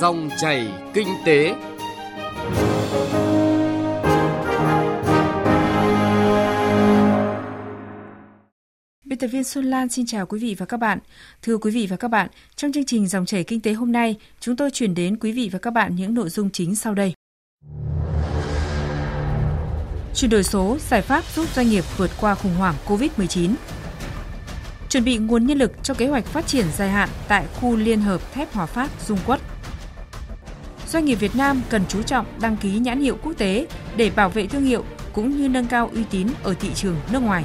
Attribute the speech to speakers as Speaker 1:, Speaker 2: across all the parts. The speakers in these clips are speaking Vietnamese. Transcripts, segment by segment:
Speaker 1: Dòng chảy kinh tế.
Speaker 2: Biên tập viên Xuân Lan xin chào quý vị và các bạn. Thưa quý vị và các bạn, trong chương trình Dòng chảy kinh tế hôm nay, chúng tôi chuyển đến quý vị và các bạn những nội dung chính sau đây. Chuyển đổi số, giải pháp giúp doanh nghiệp vượt qua khủng hoảng COVID-19. Chuẩn bị nguồn nhân lực cho kế hoạch phát triển dài hạn tại khu liên hợp thép Hòa Phát, Dung Quất. Doanh nghiệp Việt Nam cần chú trọng đăng ký nhãn hiệu quốc tế để bảo vệ thương hiệu cũng như nâng cao uy tín ở thị trường nước ngoài.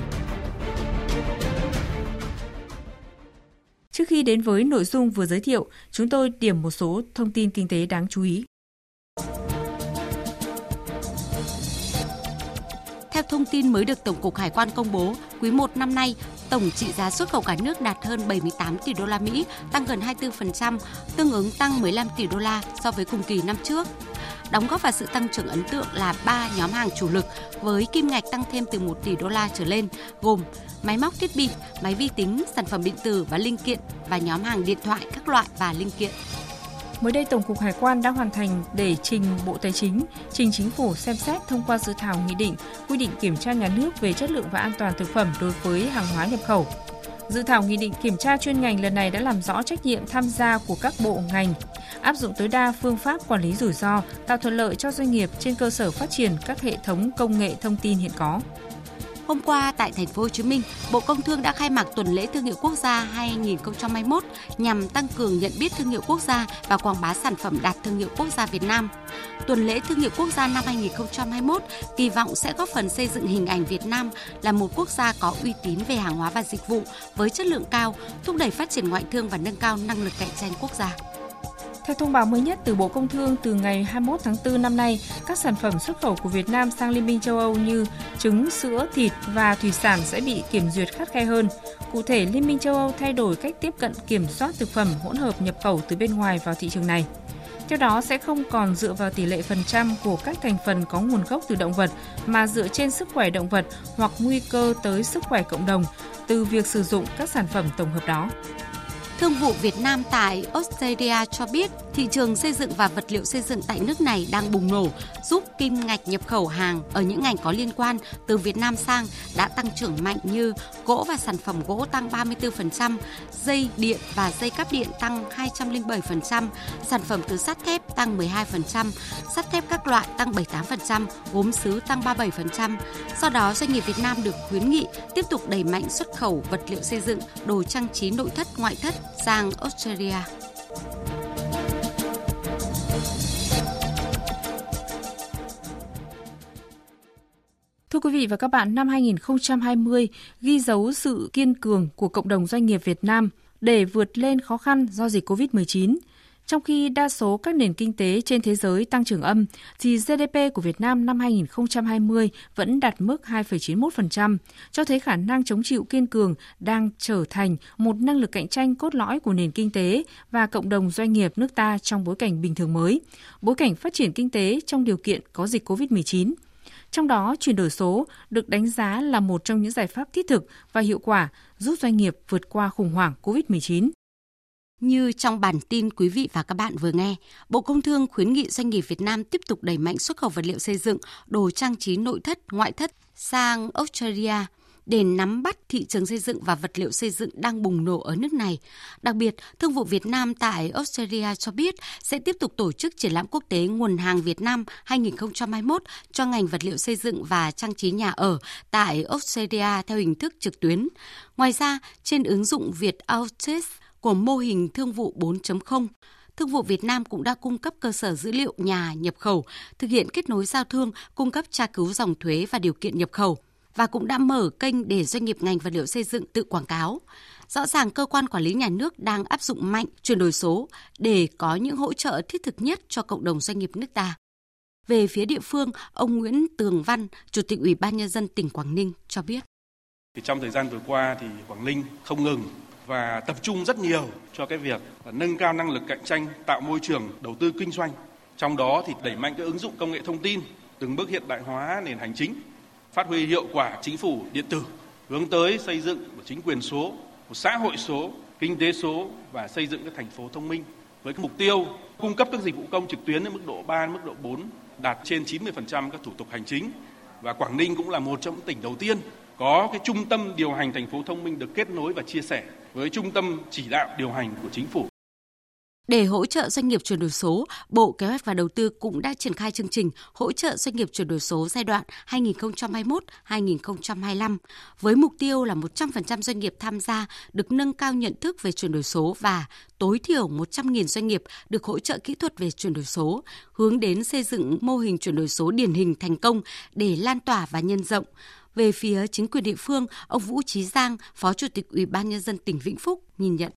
Speaker 2: Trước khi đến với nội dung vừa giới thiệu, chúng tôi điểm một số thông tin kinh tế đáng chú ý.
Speaker 3: Thông tin mới được Tổng cục Hải quan công bố, quý 1 năm nay, tổng trị giá xuất khẩu cả nước đạt hơn 78 tỷ đô la Mỹ, tăng gần 24%, tương ứng tăng 15 tỷ đô la so với cùng kỳ năm trước. Đóng góp vào sự tăng trưởng ấn tượng là ba nhóm hàng chủ lực với kim ngạch tăng thêm từ 1 tỷ đô la trở lên, gồm máy móc thiết bị, máy vi tính, sản phẩm điện tử và linh kiện và nhóm hàng điện thoại các loại và linh kiện.
Speaker 2: Mới đây, Tổng cục Hải quan đã hoàn thành để trình Bộ Tài chính, trình Chính phủ xem xét thông qua dự thảo nghị định quy định kiểm tra nhà nước về chất lượng và an toàn thực phẩm đối với hàng hóa nhập khẩu. Dự thảo nghị định kiểm tra chuyên ngành lần này đã làm rõ trách nhiệm tham gia của các bộ ngành, áp dụng tối đa phương pháp quản lý rủi ro, tạo thuận lợi cho doanh nghiệp trên cơ sở phát triển các hệ thống công nghệ thông tin hiện có.
Speaker 3: Hôm qua tại thành phố Hồ Chí Minh, Bộ Công Thương đã khai mạc tuần lễ thương hiệu quốc gia 2021 nhằm tăng cường nhận biết thương hiệu quốc gia và quảng bá sản phẩm đạt thương hiệu quốc gia Việt Nam. Tuần lễ thương hiệu quốc gia năm 2021 kỳ vọng sẽ góp phần xây dựng hình ảnh Việt Nam là một quốc gia có uy tín về hàng hóa và dịch vụ với chất lượng cao, thúc đẩy phát triển ngoại thương và nâng cao năng lực cạnh tranh quốc gia.
Speaker 2: Theo thông báo mới nhất từ Bộ Công Thương từ ngày 21 tháng 4 năm nay, các sản phẩm xuất khẩu của Việt Nam sang Liên minh châu Âu như trứng, sữa, thịt và thủy sản sẽ bị kiểm duyệt khắt khe hơn. Cụ thể, Liên minh châu Âu thay đổi cách tiếp cận kiểm soát thực phẩm hỗn hợp nhập khẩu từ bên ngoài vào thị trường này. Theo đó sẽ không còn dựa vào tỷ lệ phần trăm của các thành phần có nguồn gốc từ động vật mà dựa trên sức khỏe động vật hoặc nguy cơ tới sức khỏe cộng đồng từ việc sử dụng các sản phẩm tổng hợp đó.
Speaker 3: Thương vụ Việt Nam tại Australia cho biết thị trường xây dựng và vật liệu xây dựng tại nước này đang bùng nổ, giúp kim ngạch nhập khẩu hàng ở những ngành có liên quan từ Việt Nam sang đã tăng trưởng mạnh như gỗ và sản phẩm gỗ tăng 34%, dây điện và dây cáp điện tăng 207%, sản phẩm từ sắt thép tăng 12%, sắt thép các loại tăng 78%, gốm sứ tăng 37%. Do đó, doanh nghiệp Việt Nam được khuyến nghị tiếp tục đẩy mạnh xuất khẩu vật liệu xây dựng, đồ trang trí nội thất, ngoại thất sang Australia.
Speaker 2: Quý vị và các bạn, năm 2020 ghi dấu sự kiên cường của cộng đồng doanh nghiệp Việt Nam để vượt lên khó khăn do dịch COVID-19. Trong khi đa số các nền kinh tế trên thế giới tăng trưởng âm, thì GDP của Việt Nam năm 2020 vẫn đạt mức 2,91%, cho thấy khả năng chống chịu kiên cường đang trở thành một năng lực cạnh tranh cốt lõi của nền kinh tế và cộng đồng doanh nghiệp nước ta trong bối cảnh bình thường mới, bối cảnh phát triển kinh tế trong điều kiện có dịch COVID-19. Trong đó, chuyển đổi số được đánh giá là một trong những giải pháp thiết thực và hiệu quả giúp doanh nghiệp vượt qua khủng hoảng COVID-19.
Speaker 3: Như trong bản tin quý vị và các bạn vừa nghe, Bộ Công Thương khuyến nghị doanh nghiệp Việt Nam tiếp tục đẩy mạnh xuất khẩu vật liệu xây dựng, đồ trang trí nội thất, ngoại thất sang Australia để nắm bắt thị trường xây dựng và vật liệu xây dựng đang bùng nổ ở nước này. Đặc biệt, Thương vụ Việt Nam tại Australia cho biết sẽ tiếp tục tổ chức triển lãm quốc tế nguồn hàng Việt Nam 2021 cho ngành vật liệu xây dựng và trang trí nhà ở tại Australia theo hình thức trực tuyến. Ngoài ra, trên ứng dụng Việt Outset của mô hình thương vụ 4.0, Thương vụ Việt Nam cũng đã cung cấp cơ sở dữ liệu nhà nhập khẩu, thực hiện kết nối giao thương, cung cấp tra cứu dòng thuế và điều kiện nhập khẩu và cũng đã mở kênh để doanh nghiệp ngành vật liệu xây dựng tự quảng cáo. Rõ ràng cơ quan quản lý nhà nước đang áp dụng mạnh chuyển đổi số để có những hỗ trợ thiết thực nhất cho cộng đồng doanh nghiệp nước ta. Về phía địa phương, ông Nguyễn Tường Văn, Chủ tịch Ủy ban nhân dân tỉnh Quảng Ninh cho biết.
Speaker 4: Thì trong thời gian vừa qua thì Quảng Ninh không ngừng và tập trung rất nhiều cho cái việc nâng cao năng lực cạnh tranh, tạo môi trường đầu tư kinh doanh. Trong đó thì đẩy mạnh cái ứng dụng công nghệ thông tin, từng bước hiện đại hóa nền hành chính, phát huy hiệu quả chính phủ điện tử, hướng tới xây dựng một chính quyền số, một xã hội số, kinh tế số và xây dựng các thành phố thông minh. với mục tiêu cung cấp các dịch vụ công trực tuyến ở mức độ 3, mức độ 4 đạt trên 90% các thủ tục hành chính và Quảng Ninh cũng là một trong những tỉnh đầu tiên có cái trung tâm điều hành thành phố thông minh được kết nối và chia sẻ với trung tâm chỉ đạo điều hành của chính phủ.
Speaker 3: Để hỗ trợ doanh nghiệp chuyển đổi số, Bộ Kế hoạch và Đầu tư cũng đã triển khai chương trình hỗ trợ doanh nghiệp chuyển đổi số giai đoạn 2021-2025 với mục tiêu là 100% doanh nghiệp tham gia được nâng cao nhận thức về chuyển đổi số và tối thiểu 100.000 doanh nghiệp được hỗ trợ kỹ thuật về chuyển đổi số, hướng đến xây dựng mô hình chuyển đổi số điển hình thành công để lan tỏa và nhân rộng. Về phía chính quyền địa phương, ông Vũ Trí Giang, Phó Chủ tịch Ủy ban nhân dân tỉnh Vĩnh Phúc nhìn nhận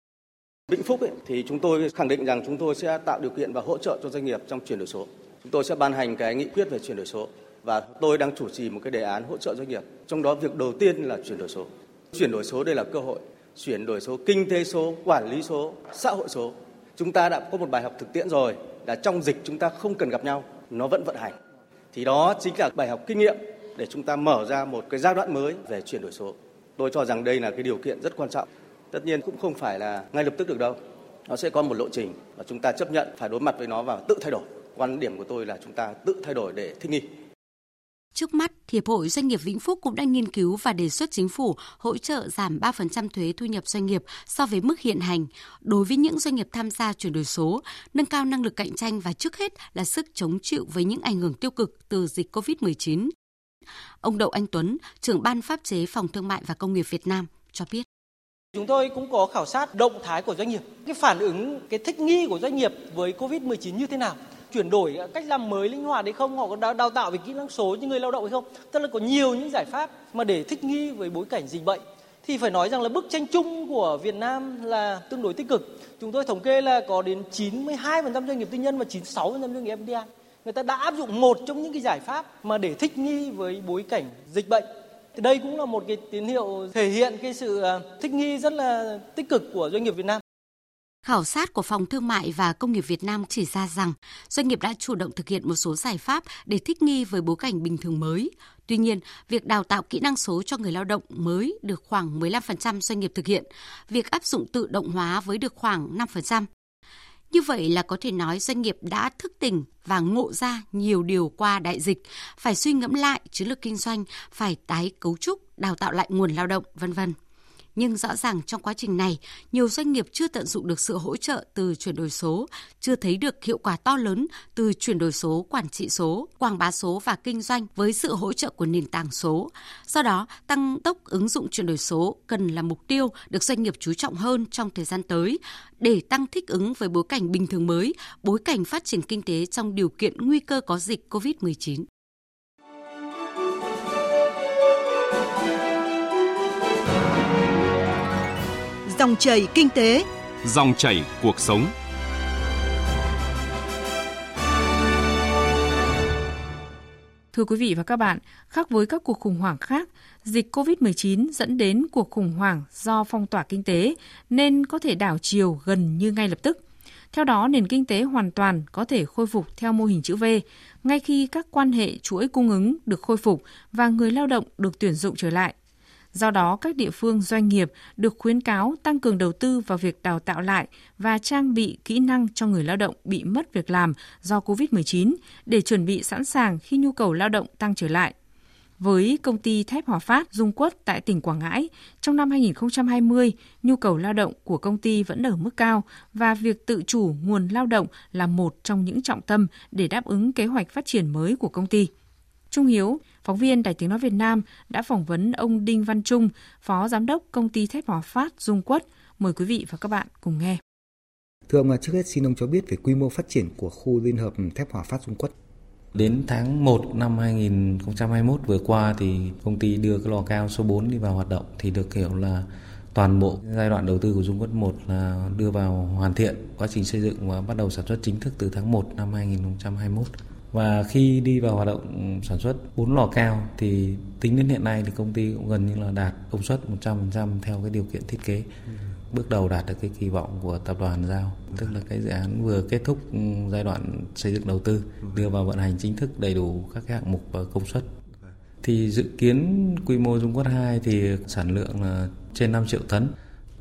Speaker 5: Vĩnh Phúc ấy, thì chúng tôi khẳng định rằng chúng tôi sẽ tạo điều kiện và hỗ trợ cho doanh nghiệp trong chuyển đổi số. Chúng tôi sẽ ban hành cái nghị quyết về chuyển đổi số và tôi đang chủ trì một cái đề án hỗ trợ doanh nghiệp. Trong đó việc đầu tiên là chuyển đổi số. Chuyển đổi số đây là cơ hội, chuyển đổi số kinh tế số, quản lý số, xã hội số. Chúng ta đã có một bài học thực tiễn rồi là trong dịch chúng ta không cần gặp nhau, nó vẫn vận hành. Thì đó chính là bài học kinh nghiệm để chúng ta mở ra một cái giai đoạn mới về chuyển đổi số. Tôi cho rằng đây là cái điều kiện rất quan trọng Tất nhiên cũng không phải là ngay lập tức được đâu. Nó sẽ có một lộ trình và chúng ta chấp nhận phải đối mặt với nó và tự thay đổi. Quan điểm của tôi là chúng ta tự thay đổi để thích nghi.
Speaker 3: Trước mắt, Hiệp hội Doanh nghiệp Vĩnh Phúc cũng đang nghiên cứu và đề xuất chính phủ hỗ trợ giảm 3% thuế thu nhập doanh nghiệp so với mức hiện hành đối với những doanh nghiệp tham gia chuyển đổi số, nâng cao năng lực cạnh tranh và trước hết là sức chống chịu với những ảnh hưởng tiêu cực từ dịch COVID-19. Ông Đậu Anh Tuấn, trưởng ban pháp chế Phòng Thương mại và Công nghiệp Việt Nam cho biết.
Speaker 6: Chúng tôi cũng có khảo sát động thái của doanh nghiệp, cái phản ứng, cái thích nghi của doanh nghiệp với Covid-19 như thế nào? Chuyển đổi à, cách làm mới linh hoạt hay không? Họ có đào, đào tạo về kỹ năng số như người lao động hay không? Tức là có nhiều những giải pháp mà để thích nghi với bối cảnh dịch bệnh. Thì phải nói rằng là bức tranh chung của Việt Nam là tương đối tích cực. Chúng tôi thống kê là có đến 92% doanh nghiệp tư nhân và 96% doanh nghiệp FDI người ta đã áp dụng một trong những cái giải pháp mà để thích nghi với bối cảnh dịch bệnh thì đây cũng là một cái tín hiệu thể hiện cái sự ờ, thích nghi rất là tích cực của doanh nghiệp Việt Nam.
Speaker 3: Khảo sát của Phòng Thương mại và Công nghiệp Việt Nam chỉ ra rằng doanh nghiệp đã chủ động thực hiện một số giải pháp để thích nghi với bối cảnh bình thường mới. Tuy nhiên, việc đào tạo kỹ năng số cho người lao động mới được khoảng 15% doanh nghiệp thực hiện, việc áp dụng tự động hóa với được khoảng 5%. Như vậy là có thể nói doanh nghiệp đã thức tỉnh và ngộ ra nhiều điều qua đại dịch, phải suy ngẫm lại chiến lược kinh doanh, phải tái cấu trúc, đào tạo lại nguồn lao động, vân vân nhưng rõ ràng trong quá trình này, nhiều doanh nghiệp chưa tận dụng được sự hỗ trợ từ chuyển đổi số, chưa thấy được hiệu quả to lớn từ chuyển đổi số, quản trị số, quảng bá số và kinh doanh với sự hỗ trợ của nền tảng số. Do đó, tăng tốc ứng dụng chuyển đổi số cần là mục tiêu được doanh nghiệp chú trọng hơn trong thời gian tới để tăng thích ứng với bối cảnh bình thường mới, bối cảnh phát triển kinh tế trong điều kiện nguy cơ có dịch COVID-19.
Speaker 7: Dòng chảy kinh tế,
Speaker 1: dòng chảy cuộc sống.
Speaker 2: Thưa quý vị và các bạn, khác với các cuộc khủng hoảng khác, dịch COVID-19 dẫn đến cuộc khủng hoảng do phong tỏa kinh tế nên có thể đảo chiều gần như ngay lập tức. Theo đó, nền kinh tế hoàn toàn có thể khôi phục theo mô hình chữ V, ngay khi các quan hệ chuỗi cung ứng được khôi phục và người lao động được tuyển dụng trở lại. Do đó, các địa phương doanh nghiệp được khuyến cáo tăng cường đầu tư vào việc đào tạo lại và trang bị kỹ năng cho người lao động bị mất việc làm do COVID-19 để chuẩn bị sẵn sàng khi nhu cầu lao động tăng trở lại. Với công ty thép Hòa Phát Dung Quất tại tỉnh Quảng Ngãi, trong năm 2020, nhu cầu lao động của công ty vẫn ở mức cao và việc tự chủ nguồn lao động là một trong những trọng tâm để đáp ứng kế hoạch phát triển mới của công ty. Trung Hiếu, phóng viên Đài Tiếng Nói Việt Nam đã phỏng vấn ông Đinh Văn Trung, Phó Giám đốc Công ty Thép Hòa Phát Dung Quất. Mời quý vị và các bạn cùng nghe.
Speaker 8: Thưa ông, trước hết xin ông cho biết về quy mô phát triển của khu liên hợp thép Hòa Phát Dung Quất.
Speaker 9: Đến tháng 1 năm 2021 vừa qua thì công ty đưa cái lò cao số 4 đi vào hoạt động thì được hiểu là toàn bộ giai đoạn đầu tư của Dung Quất 1 là đưa vào hoàn thiện quá trình xây dựng và bắt đầu sản xuất chính thức từ tháng 1 năm 2021 và khi đi vào hoạt động sản xuất bốn lò cao thì tính đến hiện nay thì công ty cũng gần như là đạt công suất 100% theo cái điều kiện thiết kế. Bước đầu đạt được cái kỳ vọng của tập đoàn giao, tức là cái dự án vừa kết thúc giai đoạn xây dựng đầu tư, đưa vào vận hành chính thức đầy đủ các cái hạng mục và công suất. Thì dự kiến quy mô Dung Quất 2 thì sản lượng là trên 5 triệu tấn,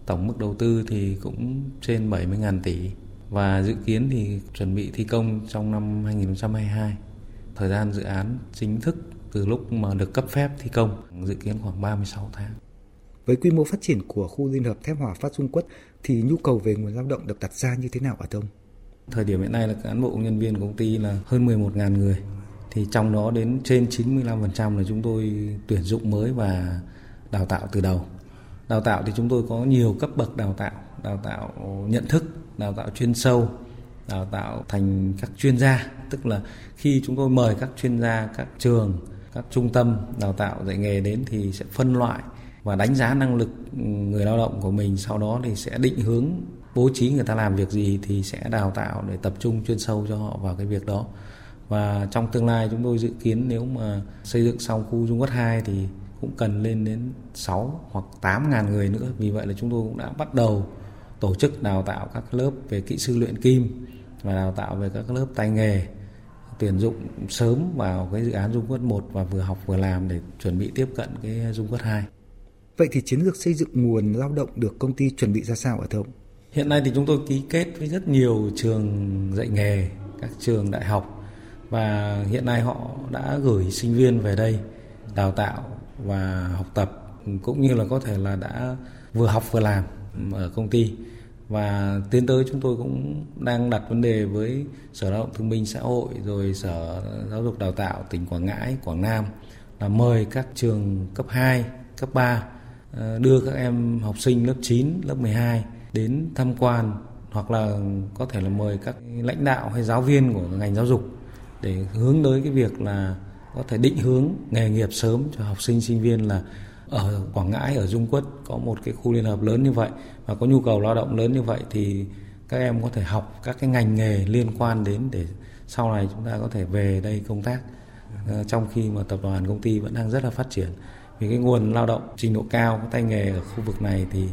Speaker 9: tổng mức đầu tư thì cũng trên 70.000 tỷ và dự kiến thì chuẩn bị thi công trong năm 2022. Thời gian dự án chính thức từ lúc mà được cấp phép thi công dự kiến khoảng 36 tháng.
Speaker 8: Với quy mô phát triển của khu liên hợp thép Hòa Phát Dung Quất thì nhu cầu về nguồn lao động được đặt ra như thế nào ở Thông?
Speaker 9: Thời điểm hiện nay là cán bộ nhân viên của công ty là hơn 11.000 người. Thì trong đó đến trên 95% là chúng tôi tuyển dụng mới và đào tạo từ đầu. Đào tạo thì chúng tôi có nhiều cấp bậc đào tạo, đào tạo nhận thức, đào tạo chuyên sâu, đào tạo thành các chuyên gia, tức là khi chúng tôi mời các chuyên gia, các trường, các trung tâm đào tạo dạy nghề đến thì sẽ phân loại và đánh giá năng lực người lao động của mình. Sau đó thì sẽ định hướng bố trí người ta làm việc gì thì sẽ đào tạo để tập trung chuyên sâu cho họ vào cái việc đó. Và trong tương lai chúng tôi dự kiến nếu mà xây dựng xong khu Dung Quất 2 thì cũng cần lên đến 6 hoặc 8 ngàn người nữa. Vì vậy là chúng tôi cũng đã bắt đầu tổ chức đào tạo các lớp về kỹ sư luyện kim và đào tạo về các lớp tay nghề tuyển dụng sớm vào cái dự án Dung Quất 1 và vừa học vừa làm để chuẩn bị tiếp cận cái Dung Quất 2.
Speaker 8: Vậy thì chiến lược xây dựng nguồn lao động được công ty chuẩn bị ra sao ở Thông?
Speaker 9: Hiện nay thì chúng tôi ký kết với rất nhiều trường dạy nghề, các trường đại học và hiện nay họ đã gửi sinh viên về đây đào tạo và học tập cũng như là có thể là đã vừa học vừa làm ở công ty và tiến tới chúng tôi cũng đang đặt vấn đề với sở lao động thương binh xã hội rồi sở giáo dục đào tạo tỉnh quảng ngãi quảng nam là mời các trường cấp 2, cấp 3 ờ, đưa các em học sinh lớp 9, lớp 12 đến tham quan hoặc là có thể là mời các lãnh đạo hay giáo viên của ngành giáo dục để hướng tới cái việc là có thể định hướng nghề nghiệp sớm cho học sinh sinh viên là ở Quảng Ngãi, ở Dung Quất có một cái khu liên hợp lớn như vậy và có nhu cầu lao động lớn như vậy thì các em có thể học các cái ngành nghề liên quan đến để sau này chúng ta có thể về đây công tác. Ờ, trong khi mà tập đoàn công ty vẫn đang rất là phát triển. Vì cái nguồn lao động trình độ cao có tay nghề ở khu vực này thì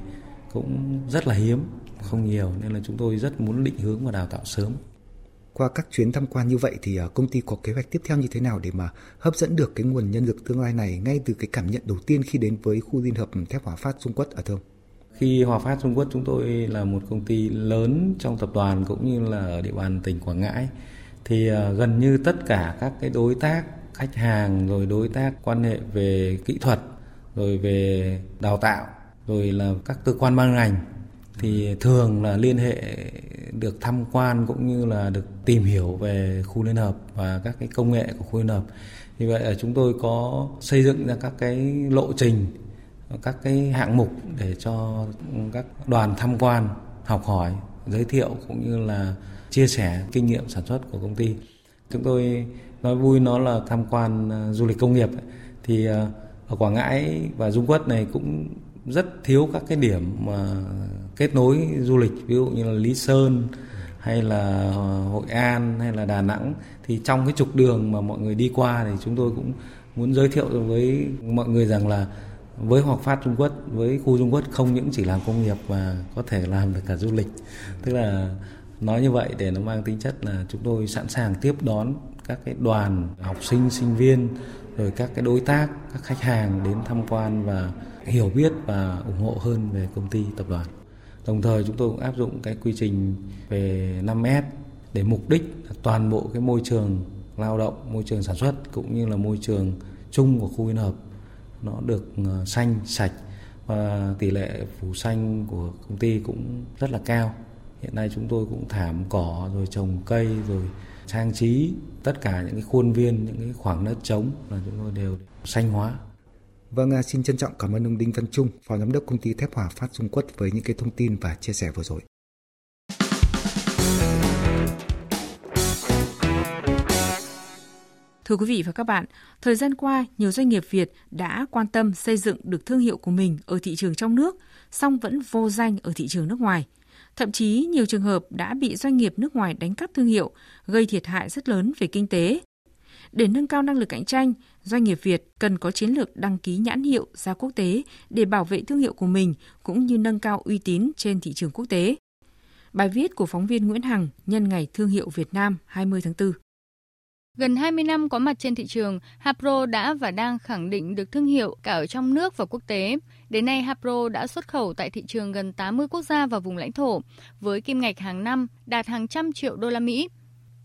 Speaker 9: cũng rất là hiếm, không nhiều. Nên là chúng tôi rất muốn định hướng và đào tạo sớm
Speaker 8: qua các chuyến tham quan như vậy thì à, công ty có kế hoạch tiếp theo như thế nào để mà hấp dẫn được cái nguồn nhân lực tương lai này ngay từ cái cảm nhận đầu tiên khi đến với khu liên hợp thép Hòa Phát, Dung Quất à, ở Thơm?
Speaker 9: Khi Hòa Phát, Dung Quất chúng tôi là một công ty lớn trong tập đoàn cũng như là ở địa bàn tỉnh Quảng Ngãi thì à, gần như tất cả các cái đối tác khách hàng, rồi đối tác quan hệ về kỹ thuật, rồi về đào tạo, rồi là các cơ quan ban ngành thì thường là liên hệ được tham quan cũng như là được tìm hiểu về khu liên hợp và các cái công nghệ của khu liên hợp. như vậy là chúng tôi có xây dựng ra các cái lộ trình, các cái hạng mục để cho các đoàn tham quan học hỏi, giới thiệu cũng như là chia sẻ kinh nghiệm sản xuất của công ty. Chúng tôi nói vui nó là tham quan ờ, du lịch công nghiệp thì ờ, ở Quảng Ngãi và Dung Quất này cũng rất thiếu các cái điểm mà kết nối du lịch ví dụ như là Lý Sơn hay là Hội An hay là Đà Nẵng thì trong cái trục đường mà mọi người đi qua thì chúng tôi cũng muốn giới thiệu với mọi người rằng là với Hoặc Phát Trung Quốc, với khu Trung Quốc không những chỉ làm công nghiệp mà có thể làm được cả du lịch. Tức là nói như vậy để nó mang tính chất là chúng tôi sẵn sàng tiếp đón các cái đoàn học sinh, sinh viên rồi các cái đối tác, các khách hàng đến tham quan và hiểu biết và ủng hộ hơn về công ty tập đoàn. Đồng thời chúng tôi cũng áp dụng cái quy trình về 5S để mục đích là toàn bộ cái môi trường lao động, môi trường sản xuất cũng như là môi trường chung của khu liên hợp nó được ờ, xanh, sạch và tỷ lệ phủ xanh của công ty cũng rất là cao. Hiện nay chúng tôi cũng thảm cỏ rồi trồng cây rồi trang trí tất cả những cái khuôn viên, những cái khoảng đất trống là chúng tôi đều xanh hóa
Speaker 8: Vâng, à, xin trân trọng cảm ơn ông Đinh Văn Trung, Phó Giám đốc công ty thép Hòa Phát Trung Quốc với những cái thông tin và chia sẻ vừa rồi.
Speaker 2: Thưa quý vị và các bạn, thời gian qua, nhiều doanh nghiệp Việt đã quan tâm xây dựng được thương hiệu của mình ở thị trường trong nước, song vẫn vô danh ở thị trường nước ngoài. Thậm chí nhiều trường hợp đã bị doanh nghiệp nước ngoài đánh cắp thương hiệu, gây thiệt hại rất lớn về kinh tế, để nâng cao năng lực cạnh tranh, doanh nghiệp Việt cần có chiến lược đăng ký nhãn hiệu ra quốc tế để bảo vệ thương hiệu của mình cũng như nâng cao uy tín trên thị trường quốc tế. Bài viết của phóng viên Nguyễn Hằng nhân ngày thương hiệu Việt Nam 20 tháng 4.
Speaker 10: Gần 20 năm có mặt trên thị trường, Hapro đã và đang khẳng định được thương hiệu cả ở trong nước và quốc tế. Đến nay, Hapro đã xuất khẩu tại thị trường gần 80 quốc gia và vùng lãnh thổ, với kim ngạch hàng năm đạt hàng trăm triệu đô la Mỹ.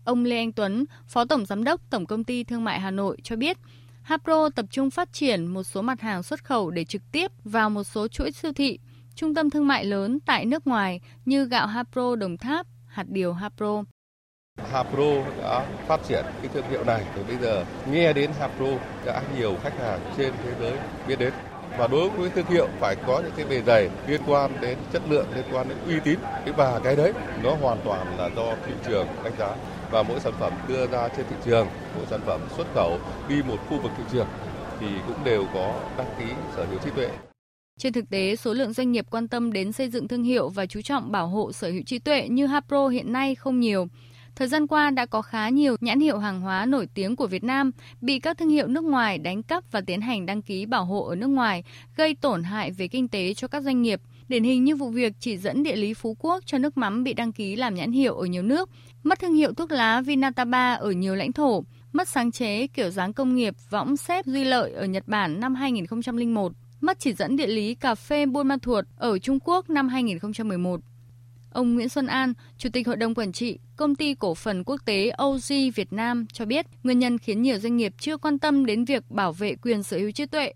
Speaker 10: Ông Lê Anh Tuấn, Phó Tổng Giám đốc Tổng Công ty Thương mại Hà Nội cho biết, Hapro tập trung phát triển một số mặt hàng xuất khẩu để trực tiếp vào một số chuỗi siêu thị, trung tâm thương mại lớn tại nước ngoài như gạo Hapro Đồng Tháp, hạt điều Hapro.
Speaker 11: Hapro đã phát triển cái thương hiệu này thì bây giờ nghe đến Hapro đã nhiều khách hàng trên thế giới biết đến. Và đối với thương hiệu phải có những cái bề dày liên quan đến chất lượng liên quan đến uy tín. Và cái đấy nó hoàn toàn là do thị trường đánh giá và mỗi sản phẩm đưa ra trên thị trường mỗi sản phẩm xuất khẩu đi một khu vực thị trường thì cũng đều có đăng ký sở hữu trí tuệ
Speaker 10: trên thực tế, số lượng doanh nghiệp quan tâm đến xây dựng thương hiệu và chú trọng bảo hộ sở hữu trí tuệ như Hapro hiện nay không nhiều. Thời gian qua đã có khá nhiều nhãn hiệu hàng hóa nổi tiếng của Việt Nam bị các thương hiệu nước ngoài đánh cắp và tiến hành đăng ký bảo hộ ở nước ngoài, gây tổn hại về kinh tế cho các doanh nghiệp. Điển hình như vụ việc chỉ dẫn địa lý Phú Quốc cho nước mắm bị đăng ký làm nhãn hiệu ở nhiều nước, mất thương hiệu thuốc lá Vinataba ở nhiều lãnh thổ, mất sáng chế kiểu dáng công nghiệp võng xếp Duy Lợi ở Nhật Bản năm 2001, mất chỉ dẫn địa lý cà phê Buôn Ma Thuột ở Trung Quốc năm 2011. Ông Nguyễn Xuân An, Chủ tịch Hội đồng Quản trị Công ty Cổ phần Quốc tế OG Việt Nam cho biết nguyên nhân khiến nhiều doanh nghiệp chưa quan tâm đến việc bảo vệ quyền sở hữu trí tuệ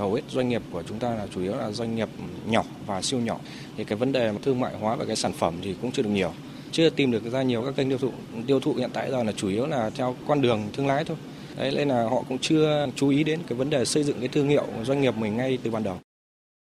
Speaker 12: hầu hết doanh nghiệp của chúng ta là chủ yếu là doanh nghiệp nhỏ và siêu nhỏ. Thì cái vấn đề thương mại hóa về cái sản phẩm thì cũng chưa được nhiều. Chưa tìm được ra nhiều các kênh tiêu thụ. Tiêu thụ hiện tại giờ là chủ yếu là theo con đường thương lái thôi. Đấy nên là họ cũng chưa chú ý đến cái vấn đề xây dựng cái thương hiệu doanh nghiệp mình ngay từ ban đầu.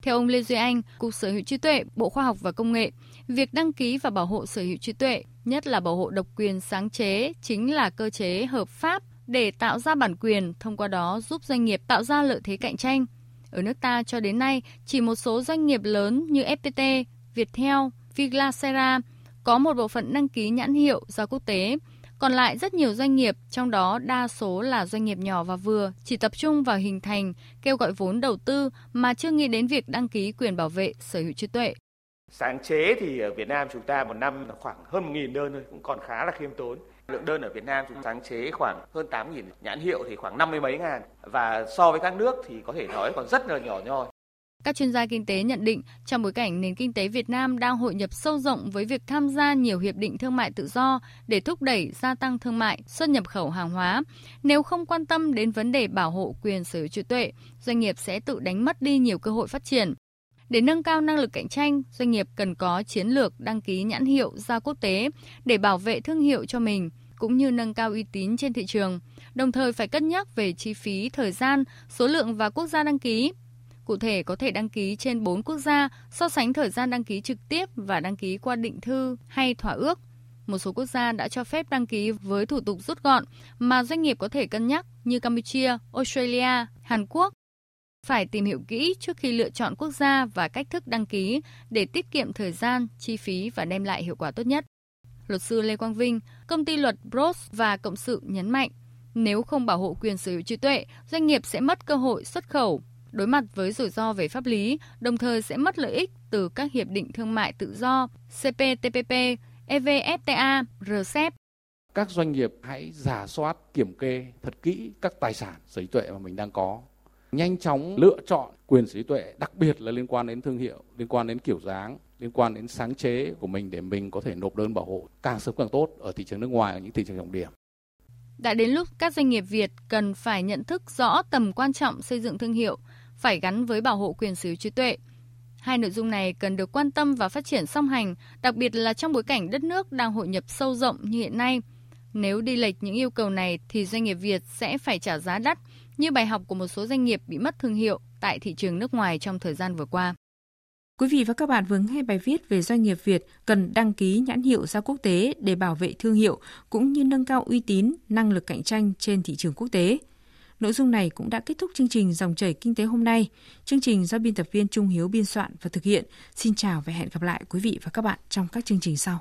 Speaker 10: Theo ông Lê Duy Anh, Cục Sở hữu trí tuệ, Bộ Khoa học và Công nghệ, việc đăng ký và bảo hộ sở hữu trí tuệ, nhất là bảo hộ độc quyền sáng chế, chính là cơ chế hợp pháp để tạo ra bản quyền, thông qua đó giúp doanh nghiệp tạo ra lợi thế cạnh tranh. Ở nước ta cho đến nay, chỉ một số doanh nghiệp lớn như FPT, Viettel, Viglacera có một bộ phận đăng ký nhãn hiệu ra quốc tế, còn lại rất nhiều doanh nghiệp, trong đó đa số là doanh nghiệp nhỏ và vừa, chỉ tập trung vào hình thành, kêu gọi vốn đầu tư mà chưa nghĩ đến việc đăng ký quyền bảo vệ sở hữu trí tuệ.
Speaker 13: Sáng chế thì ở Việt Nam chúng ta một năm khoảng hơn 1.000 đơn thôi, cũng còn khá là khiêm tốn. Lượng đơn ở Việt Nam chúng sáng chế khoảng hơn 8.000, nhãn hiệu thì khoảng 50 mấy ngàn. Và so với các nước thì có thể nói còn rất là nhỏ nhoi.
Speaker 10: Các chuyên gia kinh tế nhận định trong bối cảnh nền kinh tế Việt Nam đang hội nhập sâu rộng với việc tham gia nhiều hiệp định thương mại tự do để thúc đẩy gia tăng thương mại, xuất nhập khẩu hàng hóa, nếu không quan tâm đến vấn đề bảo hộ quyền sở hữu trí tuệ, doanh nghiệp sẽ tự đánh mất đi nhiều cơ hội phát triển. Để nâng cao năng lực cạnh tranh, doanh nghiệp cần có chiến lược đăng ký nhãn hiệu ra quốc tế để bảo vệ thương hiệu cho mình cũng như nâng cao uy tín trên thị trường, đồng thời phải cân nhắc về chi phí, thời gian, số lượng và quốc gia đăng ký. Cụ thể có thể đăng ký trên 4 quốc gia, so sánh thời gian đăng ký trực tiếp và đăng ký qua định thư hay thỏa ước. Một số quốc gia đã cho phép đăng ký với thủ tục rút gọn mà doanh nghiệp có thể cân nhắc như Campuchia, Australia, Hàn Quốc. Phải tìm hiểu kỹ trước khi lựa chọn quốc gia và cách thức đăng ký để tiết kiệm thời gian, chi phí và đem lại hiệu quả tốt nhất. Luật sư Lê Quang Vinh, công ty luật Bros và Cộng sự nhấn mạnh, nếu không bảo hộ quyền sở hữu trí tuệ, doanh nghiệp sẽ mất cơ hội xuất khẩu, đối mặt với rủi ro về pháp lý, đồng thời sẽ mất lợi ích từ các hiệp định thương mại tự do CPTPP, EVFTA, RCEP.
Speaker 14: Các doanh nghiệp hãy giả soát, kiểm kê thật kỹ các tài sản sở hữu tuệ mà mình đang có. Nhanh chóng lựa chọn quyền sở hữu tuệ, đặc biệt là liên quan đến thương hiệu, liên quan đến kiểu dáng, liên quan đến sáng chế của mình để mình có thể nộp đơn bảo hộ càng sớm càng tốt ở thị trường nước ngoài, ở những thị trường trọng điểm.
Speaker 10: Đã đến lúc các doanh nghiệp Việt cần phải nhận thức rõ tầm quan trọng xây dựng thương hiệu, phải gắn với bảo hộ quyền sở hữu trí tuệ. Hai nội dung này cần được quan tâm và phát triển song hành, đặc biệt là trong bối cảnh đất nước đang hội nhập sâu rộng như hiện nay. Nếu đi lệch những yêu cầu này thì doanh nghiệp Việt sẽ phải trả giá đắt, như bài học của một số doanh nghiệp bị mất thương hiệu tại thị trường nước ngoài trong thời gian vừa qua.
Speaker 2: Quý vị và các bạn vừa nghe bài viết về doanh nghiệp Việt cần đăng ký nhãn hiệu ra quốc tế để bảo vệ thương hiệu cũng như nâng cao uy tín, năng lực cạnh tranh trên thị trường quốc tế. Nội dung này cũng đã kết thúc chương trình Dòng chảy kinh tế hôm nay. Chương trình do biên tập viên Trung Hiếu biên soạn và thực hiện. Xin chào và hẹn gặp lại quý vị và các bạn trong các chương trình sau.